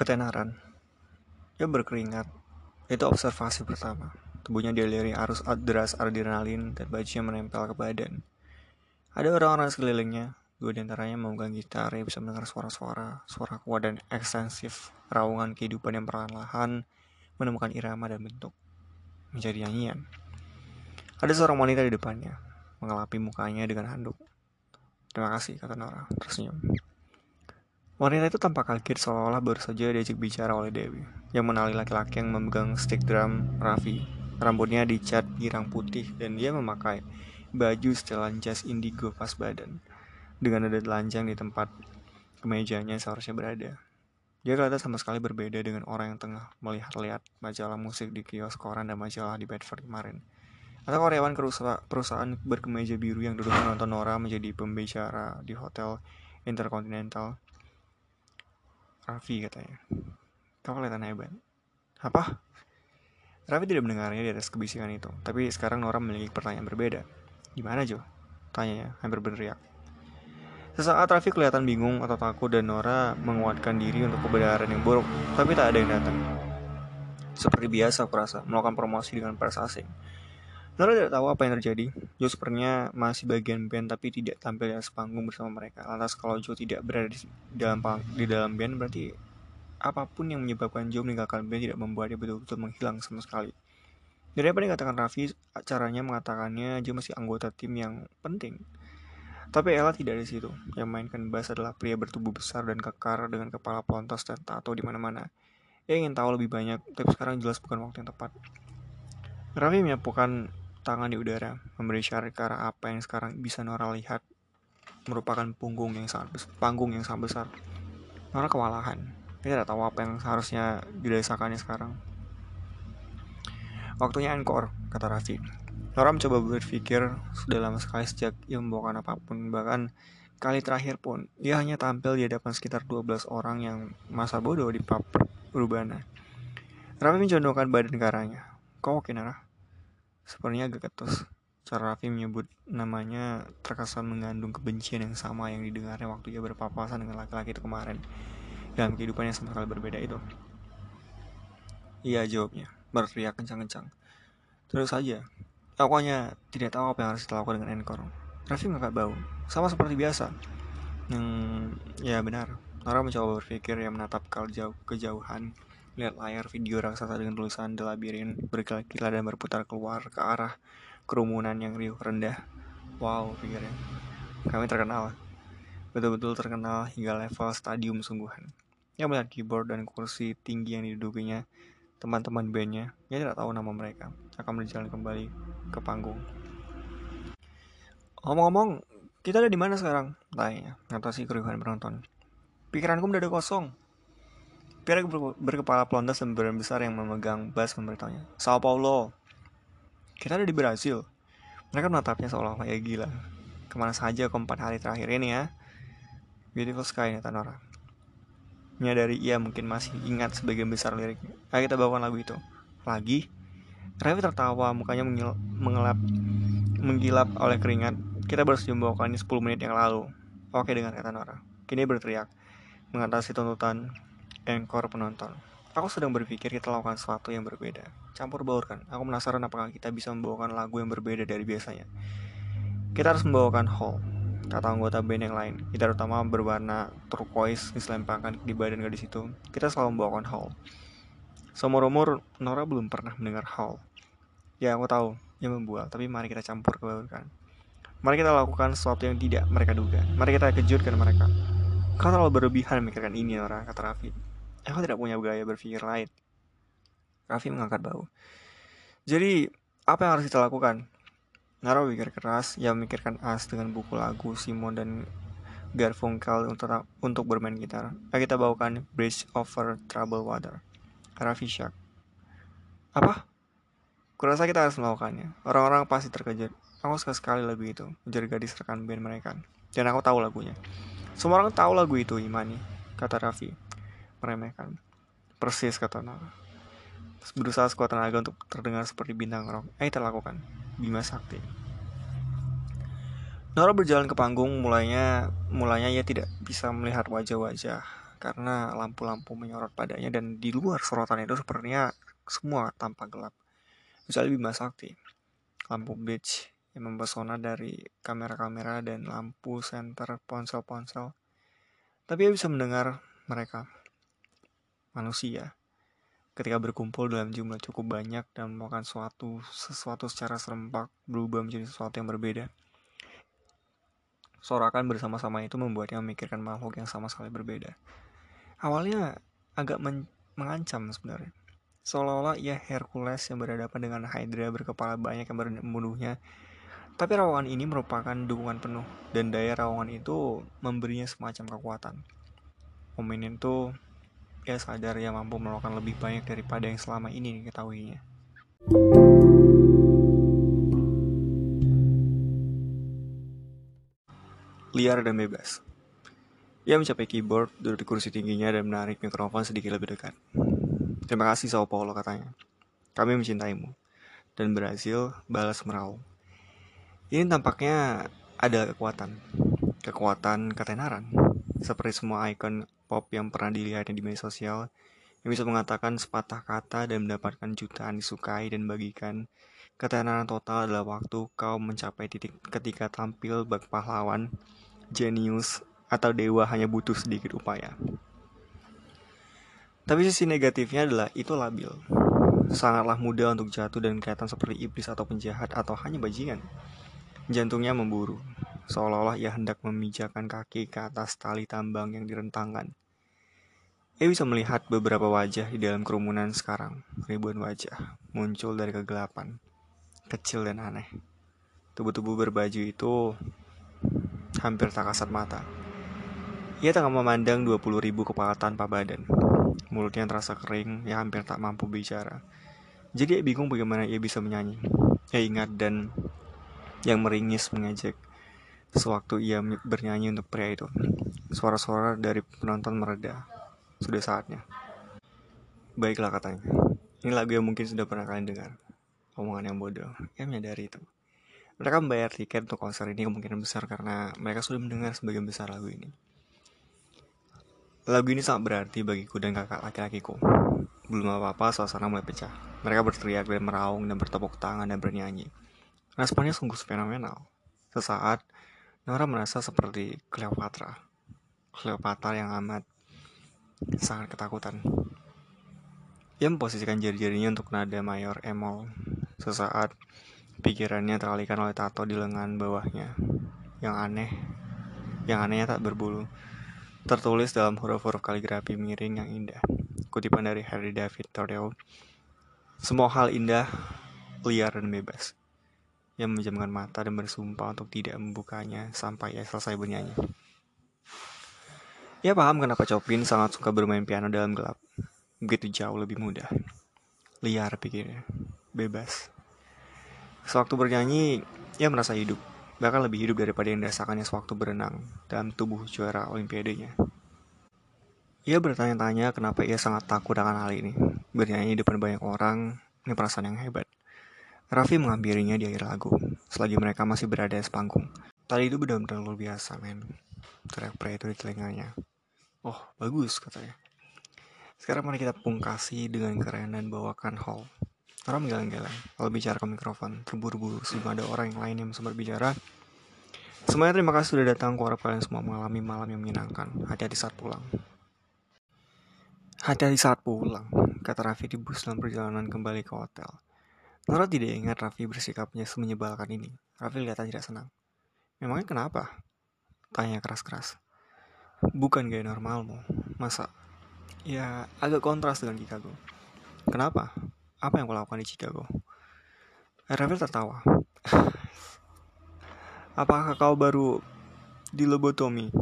Ketenaran. Ia berkeringat. Itu observasi pertama. Tubuhnya dialiri arus deras adrenalin dan bajunya menempel ke badan. Ada orang-orang sekelilingnya, dua di antaranya memegang gitar yang bisa mendengar suara-suara, suara kuat dan ekstensif, raungan kehidupan yang perlahan-lahan menemukan irama dan bentuk, menjadi nyanyian. Ada seorang wanita di depannya, mengelapi mukanya dengan handuk. Terima kasih, kata Nora, tersenyum. Wanita itu tampak kaget seolah-olah baru saja diajak bicara oleh Dewi, yang menali laki-laki yang memegang stick drum Raffi. Rambutnya dicat girang putih dan dia memakai baju setelan jas indigo pas badan, dengan ada telanjang di tempat kemejanya seharusnya berada. Dia kelihatan sama sekali berbeda dengan orang yang tengah melihat-lihat majalah musik di kios koran dan majalah di Bedford kemarin. Atau karyawan perusahaan berkemeja biru yang duduk menonton Nora menjadi pembicara di hotel Intercontinental Raffi katanya. Kau kelihatan hebat. Apa? Raffi tidak mendengarnya di atas kebisikan itu, tapi sekarang Nora memiliki pertanyaan berbeda. Gimana Jo? Tanyanya, hampir berteriak. Sesaat Raffi kelihatan bingung atau takut dan Nora menguatkan diri untuk kebenaran yang buruk, tapi tak ada yang datang. Seperti biasa aku rasa, melakukan promosi dengan pers asing. Nora tidak tahu apa yang terjadi. Joe sepertinya masih bagian band tapi tidak tampil di atas panggung bersama mereka. Lantas kalau Joe tidak berada di dalam di dalam band berarti apa pun yang menyebabkan Joe meninggalkan band tidak membuatnya betul-betul menghilang sama sekali. Dari apa yang dikatakan Raffi, caranya mengatakannya Joe masih anggota tim yang penting. Tapi Ella tidak di situ. Yang mainkan bass adalah pria bertubuh besar dan kekar dengan kepala pelontos dan tato di mana-mana. Ia ingin tahu lebih banyak, tapi sekarang jelas bukan waktu yang tepat. Raffi menyapukan tangan di udara, memberi syarat ke arah apa yang sekarang bisa Nora lihat merupakan punggung yang sangat besar, panggung yang sangat besar. Nora kewalahan. Dia tidak tahu apa yang seharusnya dirasakannya sekarang. Waktunya encore, kata Raffi. Nora mencoba berpikir sudah lama sekali sejak ia membawakan apa pun, bahkan kali terakhir pun ia hanya tampil di hadapan sekitar 12 orang yang masa bodoh di pub Urbana. Raffi menjondongkan badan ke arahnya. Kau oke, Nara? Sepertinya agak ketus. Cara Raffi menyebut namanya terkesan mengandung kebencian yang sama yang didengarnya waktu ia berpapasan dengan laki-laki itu kemarin. Dalam kehidupannya sama sekali berbeda itu. Iya jawabnya, berteriak kencang-kencang. Terus saja, aku hanya tidak tahu apa yang harus dilakukan dengan Encore. Raffi mengangkat bau, sama seperti biasa. Hmm, ya benar. Nora mencoba berpikir yang menatap jauh kejauhan lihat layar video raksasa dengan tulisan The Labyrinth berkilat-kilat dan berputar keluar ke arah kerumunan yang riuh rendah. Wow, pikirnya. Kami terkenal. Betul-betul terkenal hingga level stadium sungguhan. Yang melihat keyboard dan kursi tinggi yang didudukinya, teman-teman bandnya, yang tidak tahu nama mereka, akan berjalan kembali ke panggung. Ngomong-ngomong, kita ada di mana sekarang? Tanya, ngatasi keriuhan penonton. Pikiranku ada kosong. Pierre berkepala pelontos dan beran besar yang memegang bass memberitahunya. Sao Paulo. Kita ada di Brasil. Mereka menatapnya seolah-olah ya gila. Ke mana saja keempat hari terakhir ini ya? Beautiful Sky, kata Nora. Menyadari ia mungkin masih ingat sebagian besar liriknya. Ayo kita bawakan lagu itu. Lagi? Ravi tertawa, mukanya mengelap, menggilap oleh keringat. Kita baru saja membawakannya 10 menit yang lalu. Oke dengan kata Nora. Kini berteriak, mengatasi tuntutan encore penonton. Aku sedang berpikir kita lakukan sesuatu yang berbeda. Campur baurkan. Aku penasaran apakah kita bisa membawakan lagu yang berbeda dari biasanya. Kita harus membawakan Hall, kata anggota band yang lain. Kita utama berwarna turquoise diselempangkan di badan gadis itu. Kita selalu membawakan Hall. Seumur-umur, Nora belum pernah mendengar Hall. Ya, aku tahu, yang membual, tapi mari kita campur kebaurkan. Mari kita lakukan sesuatu yang tidak mereka duga. Mari kita kejutkan mereka. Kau terlalu berlebihan memikirkan ini, Nora, kata Raffi. Aku tidak punya gaya berpikir lain. Raffi mengangkat bau. Jadi, apa yang harus kita lakukan? Nara berpikir keras, ia memikirkan as dengan buku lagu Simon dan Garfunkel untuk, untuk bermain gitar. Kita bawakan Bridge Over Troubled Water. Raffi shock. Apa? Kurasa kita harus melakukannya. Orang-orang pasti terkejut. Aku suka sekali lagu itu, ujar gadis rekan band mereka. Dan aku tahu lagunya. Semua orang tahu lagu itu, Imani, kata Raffi meremehkan. Persis kata Nara. Berusaha sekuat tenaga untuk terdengar seperti bintang rock. Eh, terlakukan. Bima Sakti. Nora berjalan ke panggung, mulainya mulainya ia tidak bisa melihat wajah-wajah karena lampu-lampu menyorot padanya dan di luar sorotan itu sepertinya semua tampak gelap. Misalnya Bima Sakti, lampu beach yang mempesona dari kamera-kamera dan lampu senter ponsel-ponsel. Tapi ia bisa mendengar mereka, manusia, ketika berkumpul dalam jumlah cukup banyak dan melakukan suatu sesuatu secara serempak berubah menjadi sesuatu yang berbeda. Sorakan bersama-sama itu membuatnya memikirkan makhluk yang sama sekali berbeda. Awalnya agak men mengancam sebenarnya. Seolah-olah ia Hercules yang berhadapan dengan Hydra berkepala banyak yang membunuhnya. Tapi rawangan ini merupakan dukungan penuh dan daya rawangan itu memberinya semacam kekuatan. Momen itu ia sadar ia mampu melakukan lebih banyak daripada yang selama ini diketahuinya. liar dan bebas. Ia mencapai keyboard, duduk di kursi tingginya dan menarik mikrofon sedikit lebih dekat. Terima kasih Sao Paulo katanya. Kami mencintaimu. Dan berhasil balas meraung. Ini tampaknya ada kekuatan. Kekuatan ketenaran. Seperti semua ikon pop yang pernah dilihatnya di media sosial, yang bisa mengatakan sepatah kata dan mendapatkan jutaan disukai dan bagikan. Ketenaran total adalah waktu kau mencapai titik ketika tampil bak pahlawan jenius, atau dewa hanya butuh sedikit upaya. Tapi sisi negatifnya adalah itu labil. Sangatlah mudah untuk jatuh dan kelihatan seperti iblis atau penjahat atau hanya bajingan. Jantungnya memburu, seolah-olah ia hendak memijakan kaki ke atas tali tambang yang direntangkan. Ia bisa melihat beberapa wajah di dalam kerumunan sekarang. Ribuan wajah muncul dari kegelapan, kecil dan aneh. Tubuh-tubuh berbaju itu hampir tak kasat mata. Ia tengah memandang 20 ribu kepala tanpa badan. Mulutnya terasa kering, ia hampir tak mampu bicara. Jadi ia bingung bagaimana ia bisa menyanyi. Ia ingat dan yang meringis mengejek sewaktu ia bernyanyi untuk pria itu. Suara-suara dari penonton mereda. Sudah saatnya. Baiklah katanya. Ini lagu yang mungkin sudah pernah kalian dengar. Omongan yang bodoh. Ia menyadari itu. Mereka membayar tiket untuk konser ini kemungkinan besar karena mereka sudah mendengar sebagian besar lagu ini. Lagu ini sangat berarti bagiku dan kakak laki-lakiku. Belum apa-apa, suasana mulai pecah. Mereka berteriak dan meraung dan bertepuk tangan dan bernyanyi. Responnya sungguh fenomenal. Sesaat, Nora merasa seperti Cleopatra. Cleopatra yang amat sangat ketakutan. Ia memposisikan jari-jarinya untuk nada mayor emol. Sesaat, Pikirannya teralihkan oleh tato di lengan bawahnya. Yang aneh, yang anehnya tak berbulu. Tertulis dalam huruf-huruf kaligrafi miring yang indah. Kutipan dari Harry David Thoreau. Semua hal indah, liar dan bebas. Ia menjamkan mata dan bersumpah untuk tidak membukanya sampai ia selesai bernyanyi. Ia paham kenapa Chopin sangat suka bermain piano dalam gelap. Begitu jauh lebih mudah. Liar pikirnya. Bebas. Sewaktu bernyanyi, ia merasa hidup, bahkan lebih hidup daripada yang dirasakannya sewaktu berenang dalam tubuh juara olimpiadenya. Ia bertanya-tanya kenapa ia sangat takut akan hal ini. Bernyanyi di depan banyak orang, ini perasaan yang hebat. Raffi menghampirinya di akhir lagu, selagi mereka masih berada di sepanggung. Tadi itu benar-benar luar biasa, men. Teriak pria itu di telinganya. Oh, bagus, katanya. Sekarang mari kita pungkasi dengan kerenan bawakan hall. Orang menggeleng-geleng, lalu bicara ke mikrofon, terburu-buru sebelum ada orang yang lain yang sempat bicara. Semuanya terima kasih sudah datang, kuharap kalian semua mengalami malam yang menyenangkan. Hati-hati saat pulang. Hati-hati saat pulang, kata Raffi di bus dalam perjalanan kembali ke hotel. Nora tidak ingat Raffi bersikapnya semenyebalkan ini. Raffi kelihatan tidak senang. Memangnya kenapa? Tanya keras-keras. Bukan gaya normalmu. Masa? Ya, agak kontras dengan Chicago. Kenapa? apa yang kulakukan di Chicago? Rafael tertawa. Apakah kau baru di lobotomi?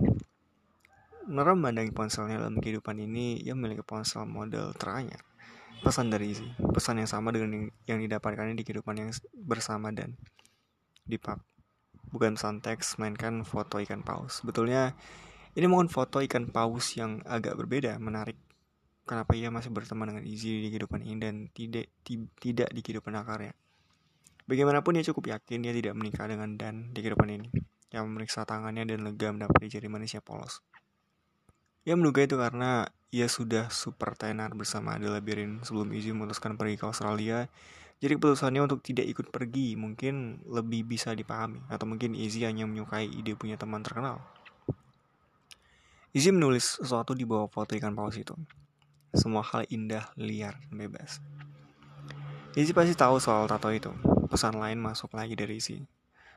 Nora memandangi ponselnya dalam kehidupan ini, ia memiliki ponsel model teranyar. Pesan dari Izzy, pesan yang sama dengan yang didapatkannya di kehidupan yang bersama dan di pub. Bukan pesan teks, mainkan foto ikan paus. Betulnya, ini mungkin foto ikan paus yang agak berbeda, menarik kenapa ia masih berteman dengan Izzy di kehidupan ini dan tidak tidak di kehidupan akarnya. Bagaimanapun ia cukup yakin dia tidak menikah dengan Dan di kehidupan ini, yang memeriksa tangannya dan lega mendapati jari manisnya polos. Ia menduga itu karena ia sudah super tenar bersama Adela Birin sebelum izin memutuskan pergi ke Australia. Jadi keputusannya untuk tidak ikut pergi mungkin lebih bisa dipahami. Atau mungkin Izzy hanya menyukai ide punya teman terkenal. Izzy menulis sesuatu di bawah foto ikan paus itu. Semua hal indah, liar, dan bebas. Izzy pasti tahu soal tato itu. Pesan lain masuk lagi dari Izzy.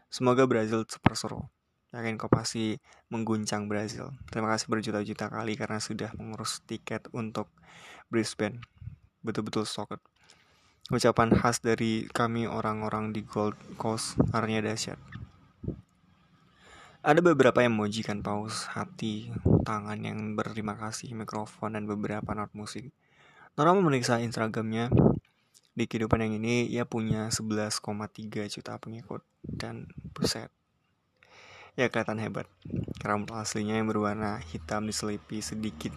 Semoga Brazil super seru. Yakin kau pasti mengguncang Brazil. Terima kasih berjuta-juta kali karena sudah mengurus tiket untuk Brisbane. Betul-betul soket. Ucapan khas dari kami orang-orang di Gold Coast artinya dahsyat. Ada beberapa yang memujikan paus, hati, tangan yang berterima kasih, mikrofon, dan beberapa not musik. Nora memeriksa Instagramnya. Di kehidupan yang ini, ia punya 11,3 juta pengikut. Dan buset, ya kelihatan hebat. Rambut aslinya yang berwarna hitam diselipi sedikit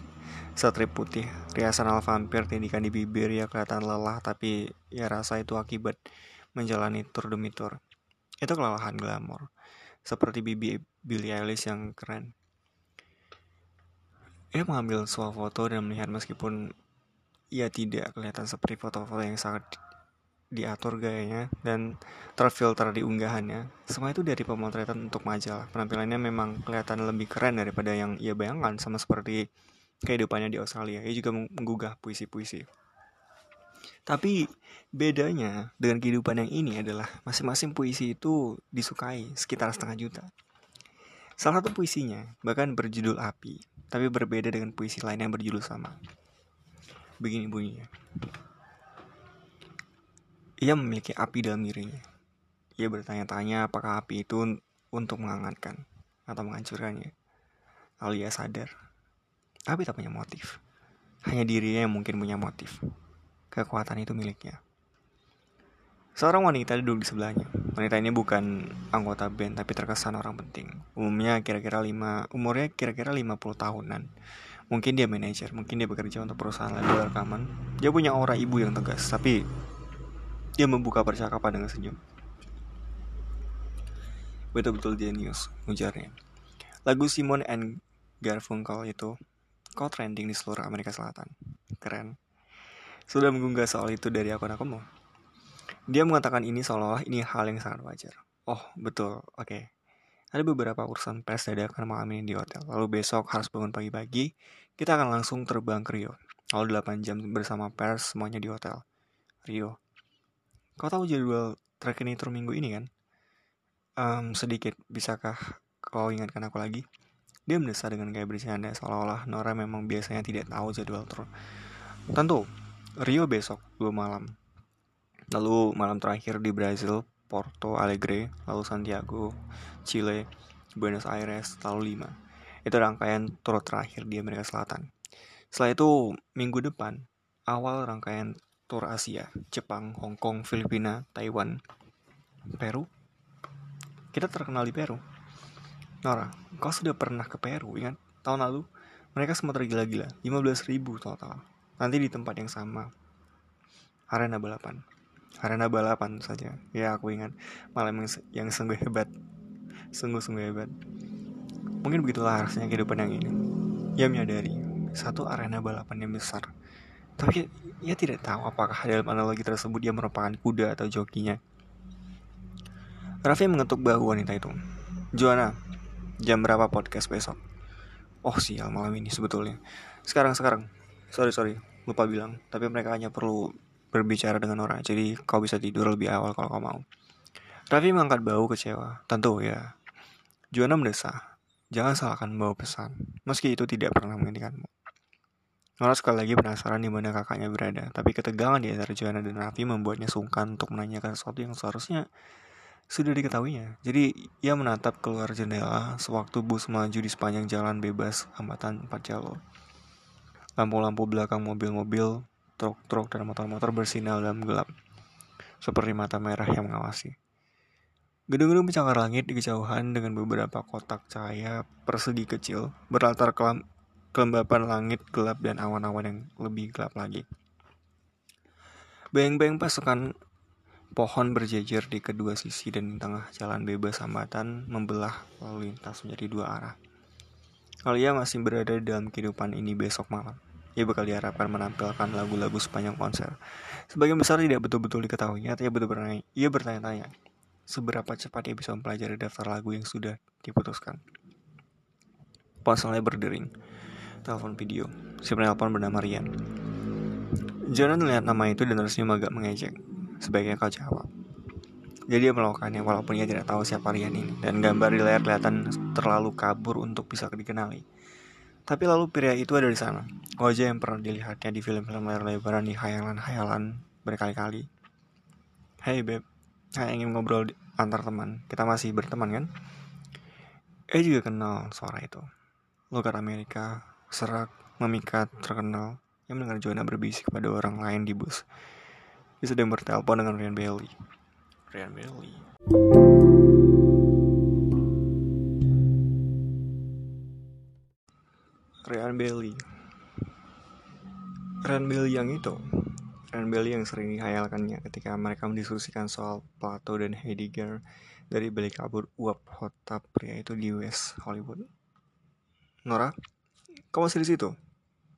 strip putih. Riasan ala vampir tindikan di bibir ya kelihatan lelah tapi ya rasa itu akibat menjalani tur demi tur. Itu kelelahan glamor. Seperti Bibi Billie Eilish yang keren. Ia mengambil sebuah foto dan melihat meskipun ia tidak kelihatan seperti foto-foto yang sangat diatur gayanya dan terfilter di unggahannya. Semua itu dari pemotretan untuk majalah. Penampilannya memang kelihatan lebih keren daripada yang ia bayangkan sama seperti kehidupannya di Australia. Ia juga menggugah puisi-puisi. Tapi bedanya dengan kehidupan yang ini adalah masing-masing puisi itu disukai sekitar setengah juta. Salah satu puisinya bahkan berjudul Api, tapi berbeda dengan puisi lain yang berjudul sama. Begini bunyinya. Ia memiliki api dalam dirinya. Ia bertanya-tanya apakah api itu untuk menghangatkan atau menghancurkannya. Lalu ia sadar, api tak punya motif. Hanya dirinya yang mungkin punya motif. Kekuatan itu miliknya. Seorang wanita duduk di sebelahnya. Wanita ini bukan anggota band tapi terkesan orang penting. Umumnya kira-kira lima, umurnya kira-kira 50 tahunan. Mungkin dia manajer, mungkin dia bekerja untuk perusahaan label rekaman. Dia punya aura ibu yang tegas, tapi dia membuka percakapan dengan senyum. Betul-betul jenius, ujarnya. Lagu Simon and Garfunkel itu kok trending di seluruh Amerika Selatan. Keren. Sudah mengunggah soal itu dari akun-akunmu. Dia mengatakan ini seolah-olah ini hal yang sangat wajar. Oh, betul. Oke. Okay. Ada beberapa urusan pers dadakan malam ini di hotel. Lalu besok harus bangun pagi-pagi. Kita akan langsung terbang ke Rio. Lalu 8 jam bersama pers semuanya di hotel. Rio. Kau tahu jadwal track ini tur minggu ini kan? Um, sedikit, bisakah kau ingatkan aku lagi? Dia mendesah dengan gaya bercanda seolah-olah Nora memang biasanya tidak tahu jadwal tur. Tentu, Rio besok, dua malam. Lalu malam terakhir di Brazil, Porto Alegre, lalu Santiago, Chile, Buenos Aires, lalu lima. Itu rangkaian tur terakhir di Amerika Selatan. Setelah itu, minggu depan, awal rangkaian tur Asia, Jepang, Hong Kong, Filipina, Taiwan, Peru. Kita terkenal di Peru. Nora, kau sudah pernah ke Peru, ingat? Tahun lalu, mereka semua tergila-gila, 15 ribu total. Nanti di tempat yang sama. Arena balapan. Arena balapan saja. Ya, aku ingat. Malam yang, yang sungguh hebat. Sungguh-sungguh hebat. Mungkin begitulah harusnya kehidupan yang ini. Ia menyadari, satu arena balapan yang besar tapi ia tidak tahu apakah dalam analogi tersebut dia merupakan kuda atau jokinya. Raffi mengetuk bahu wanita itu. Joanna, jam berapa podcast besok? Oh sial malam ini sebetulnya. Sekarang sekarang. Sorry sorry, lupa bilang. Tapi mereka hanya perlu berbicara dengan orang. Jadi kau bisa tidur lebih awal kalau kau mau. Raffi mengangkat bahu kecewa. Tentu ya. Joanna mendesah. Jangan salahkan bawa pesan. Meski itu tidak pernah menghentikanmu. Nora sekali lagi penasaran di mana kakaknya berada, tapi ketegangan di antara Joanna dan Raffi membuatnya sungkan untuk menanyakan sesuatu yang seharusnya sudah diketahuinya. Jadi, ia menatap keluar jendela sewaktu bus melaju di sepanjang jalan bebas hambatan empat jalur. Lampu-lampu belakang mobil-mobil, truk-truk, dan motor-motor bersinar dalam gelap, seperti mata merah yang mengawasi. Gedung-gedung pencakar langit di kejauhan dengan beberapa kotak cahaya persegi kecil berlatar kelam kelembapan langit gelap dan awan-awan yang lebih gelap lagi. Bayang-bayang pasukan pohon berjejer di kedua sisi dan di tengah jalan bebas hambatan membelah lalu lintas menjadi dua arah. Kalau ia masih berada dalam kehidupan ini besok malam, ia bakal diharapkan menampilkan lagu-lagu sepanjang konser. Sebagian besar tidak betul-betul diketahuinya, ia betul bertanya, ia bertanya-tanya, seberapa cepat ia bisa mempelajari daftar lagu yang sudah diputuskan. Ponselnya berdering. Telepon video. Si penelpon bernama Rian. Jangan melihat nama itu dan tersenyum agak mengejek. Sebaiknya kau jawab. Jadi dia melakukannya walaupun ia tidak tahu siapa Rian ini. Dan gambar di layar kelihatan terlalu kabur untuk bisa dikenali. Tapi lalu pria itu ada di sana. Wajah yang pernah dilihatnya di film-film layar lebaran di hayalan-hayalan berkali-kali. Hey beb, saya ingin ngobrol antar teman. Kita masih berteman kan? Eh juga kenal suara itu. Logat Amerika, serak, memikat, terkenal. Yang mendengar Joanna berbisik pada orang lain di bus. Dia sedang bertelepon dengan Ryan Bailey. Ryan Bailey. Ryan Bailey Ryan Bailey yang itu Ryan Bailey yang sering dihayalkannya ketika mereka mendiskusikan soal Plato dan Heidegger dari balik kabur uap hotap pria itu di West Hollywood Nora, kamu masih di situ?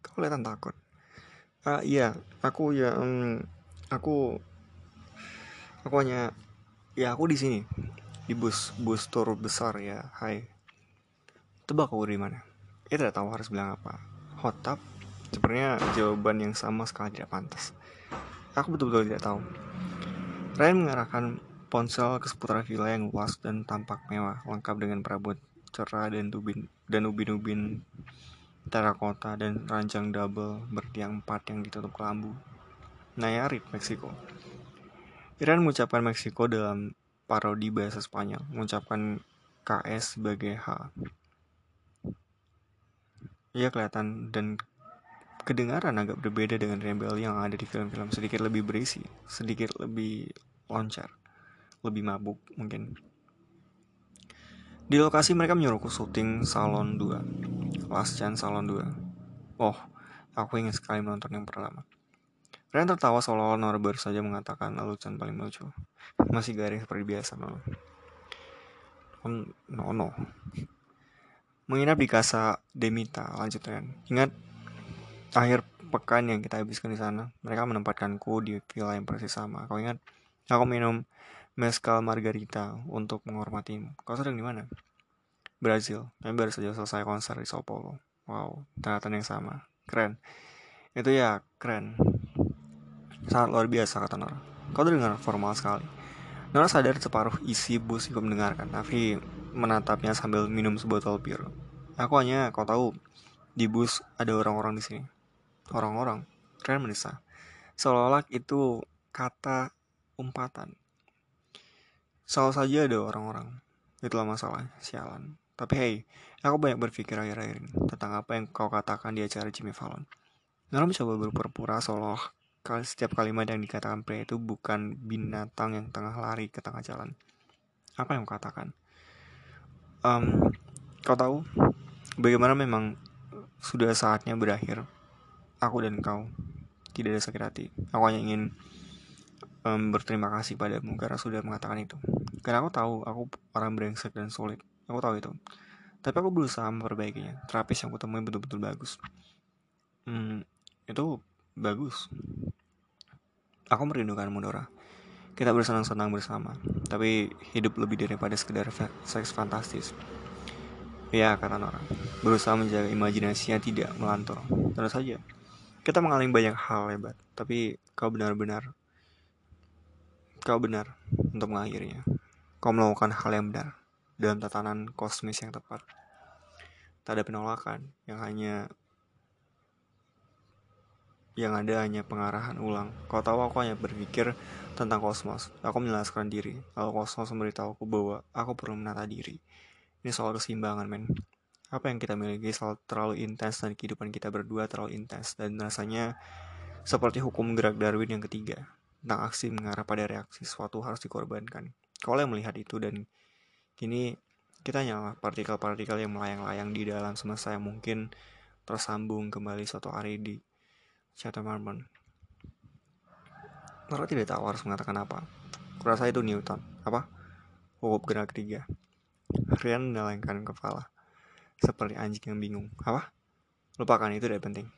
Kamu kelihatan takut. Ah iya, aku ya, um, aku, aku hanya, ya aku di sini, di bus, bus tur besar ya. Hai. Tebak aku di mana? Ia tidak tahu harus bilang apa. Hot tub? Sebenarnya jawaban yang sama sekali tidak pantas. Aku betul-betul tidak tahu. Ryan mengarahkan ponsel ke seputar villa yang luas dan tampak mewah, lengkap dengan perabot cerah dan ubin dan ubin-ubin terakota dan ranjang double bertiang empat yang ditutup kelambu. Nayarit, Meksiko. Iran mengucapkan Meksiko dalam parodi bahasa Spanyol, mengucapkan KS sebagai H. Ia kelihatan dan kedengaran agak berbeda dengan Rebel yang ada di film-film sedikit lebih berisi, sedikit lebih loncar, lebih mabuk mungkin. Di lokasi mereka menyuruhku syuting Salon 2, Last Chance Salon 2. Oh, aku ingin sekali menonton yang pertama. Ren tertawa seolah-olah Nora baru saja mengatakan lelucon paling lucu. Masih garing seperti biasa, no. No, no. Menginap di Casa Demita, lanjut Ren. Ingat, akhir pekan yang kita habiskan di sana, mereka menempatkanku di villa yang persis sama. Kau ingat, aku minum mezcal margarita untuk menghormatimu. Kau sedang di mana? Brazil. Kami baru saja selesai konser di Sao Paulo. Wow, tangatan yang sama. Keren. Itu ya, keren. Sangat luar biasa, kata Nora. Kau terdengar formal sekali. Nora sadar separuh isi bus ikut mendengarkan, tapi menatapnya sambil minum sebotol bir. Aku hanya, kau tahu, di bus ada orang-orang di sini. Orang-orang, keren menisa. Seolah-olah itu kata umpatan. Selalu saja ada orang-orang. Itulah masalah, sialan. Tapi hey, aku banyak berpikir akhir-akhir ini tentang apa yang kau katakan di acara Jimmy Fallon. Nora mencoba berpura-pura seolah setiap kalimat yang dikatakan pria itu bukan binatang yang tengah lari ke tengah jalan. Apa yang kau katakan? um, kau tahu bagaimana memang sudah saatnya berakhir aku dan kau tidak ada sakit hati aku hanya ingin um, berterima kasih padamu karena sudah mengatakan itu karena aku tahu aku orang brengsek dan sulit aku tahu itu tapi aku berusaha memperbaikinya terapis yang kutemui betul-betul bagus hmm, itu bagus aku merindukanmu Dora kita bersenang-senang bersama. Tapi hidup lebih daripada sekedar seks fantastis. Ya, kata Nora. Berusaha menjaga imajinasinya tidak melantur. Tentu saja. Kita mengalami banyak hal hebat. Tapi kau benar-benar... Kau benar untuk mengakhirinya. Kau melakukan hal yang benar. Dalam tatanan kosmis yang tepat. Tak ada penolakan yang hanya yang ada hanya pengarahan ulang. Kau tahu aku hanya berpikir tentang kosmos. Aku menjelaskan diri. Lalu kosmos memberitahuku bahwa aku perlu menata diri. Ini soal keseimbangan, men. Apa yang kita miliki selalu terlalu intens dan kehidupan kita berdua terlalu intens. Dan rasanya seperti hukum gerak Darwin yang ketiga. Tentang aksi mengarah pada reaksi, sesuatu harus dikorbankan. Kau yang melihat itu dan kini kita hanyalah partikel-partikel yang melayang-layang di dalam semesta yang mungkin tersambung kembali suatu hari di Chatham Marmon. Nora tidak tahu harus mengatakan apa. Kurasa itu Newton. Apa? Hukum gerak ketiga. Rian menyalengkan kepala. seperti anjing yang bingung. Apa? Lupakan itu tidak penting.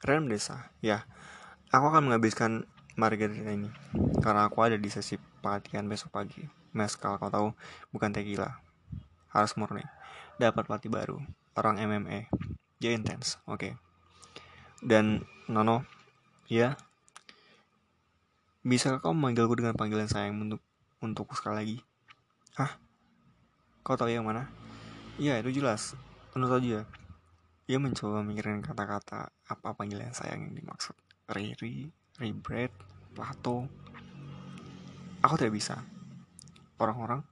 Keren desa. Ya, aku akan menghabiskan margarita ini karena aku ada di sesi pelatihan besok pagi. Meskal kau tahu, bukan tequila. Harus murni. Dapat pelatih baru, orang MMA. Dia intens, oke. Okay. Dan Nono, ya, bisa kau memanggilku dengan panggilan sayang untuk untukku sekali lagi? Hah? Kau tahu yang mana? Iya, itu jelas. Tentu saja. Ia mencoba memikirkan kata-kata apa panggilan sayang yang dimaksud. Riri, Rebread, Plato. Aku tidak bisa. Orang-orang.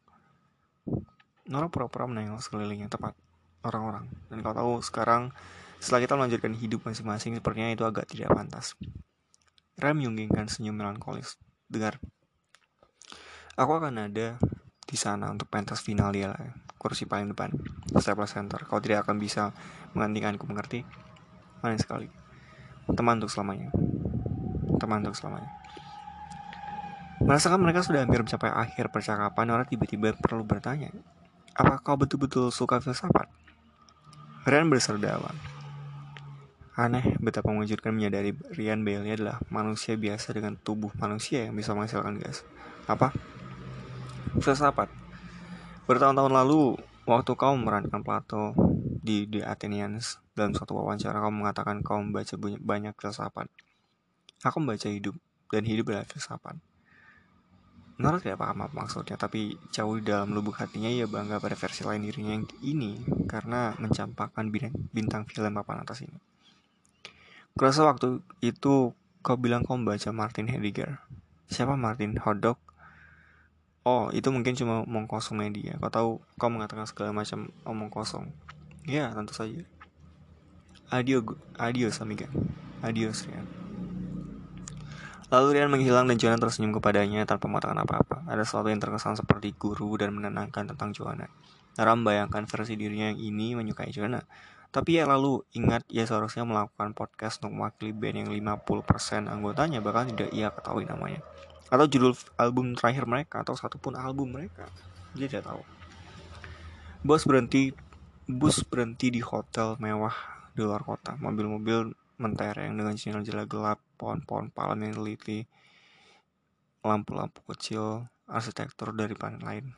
Nora pura-pura menengok sekelilingnya tepat. Orang-orang. Dan kau tahu sekarang setelah kita melanjutkan hidup masing-masing sepertinya itu agak tidak pantas. Rem menyunggingkan senyum melankolis. Dengar. Aku akan ada di sana untuk pentas final dia lah kursi paling depan. Staples center. Kau tidak akan bisa menggantikanku mengerti? Manis sekali. Teman untuk selamanya. Teman untuk selamanya merasakan mereka sudah hampir mencapai akhir percakapan orang tiba-tiba perlu bertanya apa kau betul-betul suka filsafat Rian berserdawan Aneh betapa mengejutkan menyadari Rian Bailey adalah manusia biasa dengan tubuh manusia yang bisa menghasilkan gas. Apa? Filsafat Bertahun-tahun lalu, waktu kau memerankan Plato di The Athenians, dalam suatu wawancara kau mengatakan kau membaca banyak filsafat. Aku membaca hidup, dan hidup adalah filsafat. Nora tidak paham apa maksudnya, tapi jauh dalam lubuk hatinya ia bangga pada versi lain dirinya yang ini karena mencampakkan bintang film papan atas ini. Kurasa waktu itu kau bilang kau membaca Martin Heidegger. Siapa Martin Hodok? Oh, itu mungkin cuma omong kosong media. Kau tahu, kau mengatakan segala macam omong kosong. Ya, tentu saja. Adio, adios, amiga. Adios, Rian. Lalu Rian menghilang dan Joanna tersenyum kepadanya tanpa mengatakan apa-apa. Ada sesuatu yang terkesan seperti guru dan menenangkan tentang Joanna. Nara membayangkan versi dirinya yang ini menyukai Joanna. Tapi ya lalu ingat ia seharusnya melakukan podcast untuk mewakili band yang 50% anggotanya bahkan tidak ia ketahui namanya atau judul album terakhir mereka atau satupun album mereka dia tidak tahu bus berhenti bus berhenti di hotel mewah di luar kota mobil-mobil mentereng dengan jendela gelap pohon-pohon palem yang teliti lampu-lampu kecil arsitektur dari planet lain.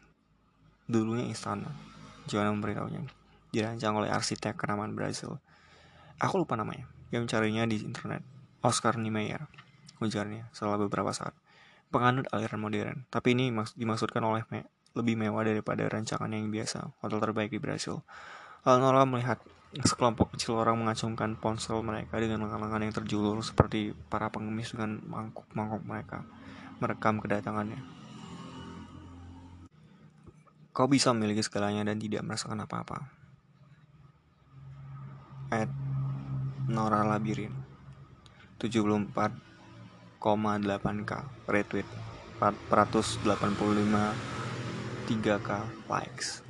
Dulunya istana Joanna memberitahunya? Dirancang oleh arsitek kenamaan Brazil. Aku lupa namanya yang mencarinya di internet. Oscar Niemeyer ujarnya setelah beberapa saat. Penganut aliran modern, tapi ini dimaksudkan oleh me lebih mewah daripada rancangan yang biasa, hotel terbaik di Brasil. Lalu Nora melihat sekelompok kecil orang mengacungkan ponsel mereka dengan lengan-lengan yang terjulur seperti para pengemis dengan mangkuk-mangkuk mereka merekam kedatangannya. Kau bisa memiliki segalanya dan tidak merasakan apa-apa. At Nora Labirin 74 3,k retweet 485 3k likes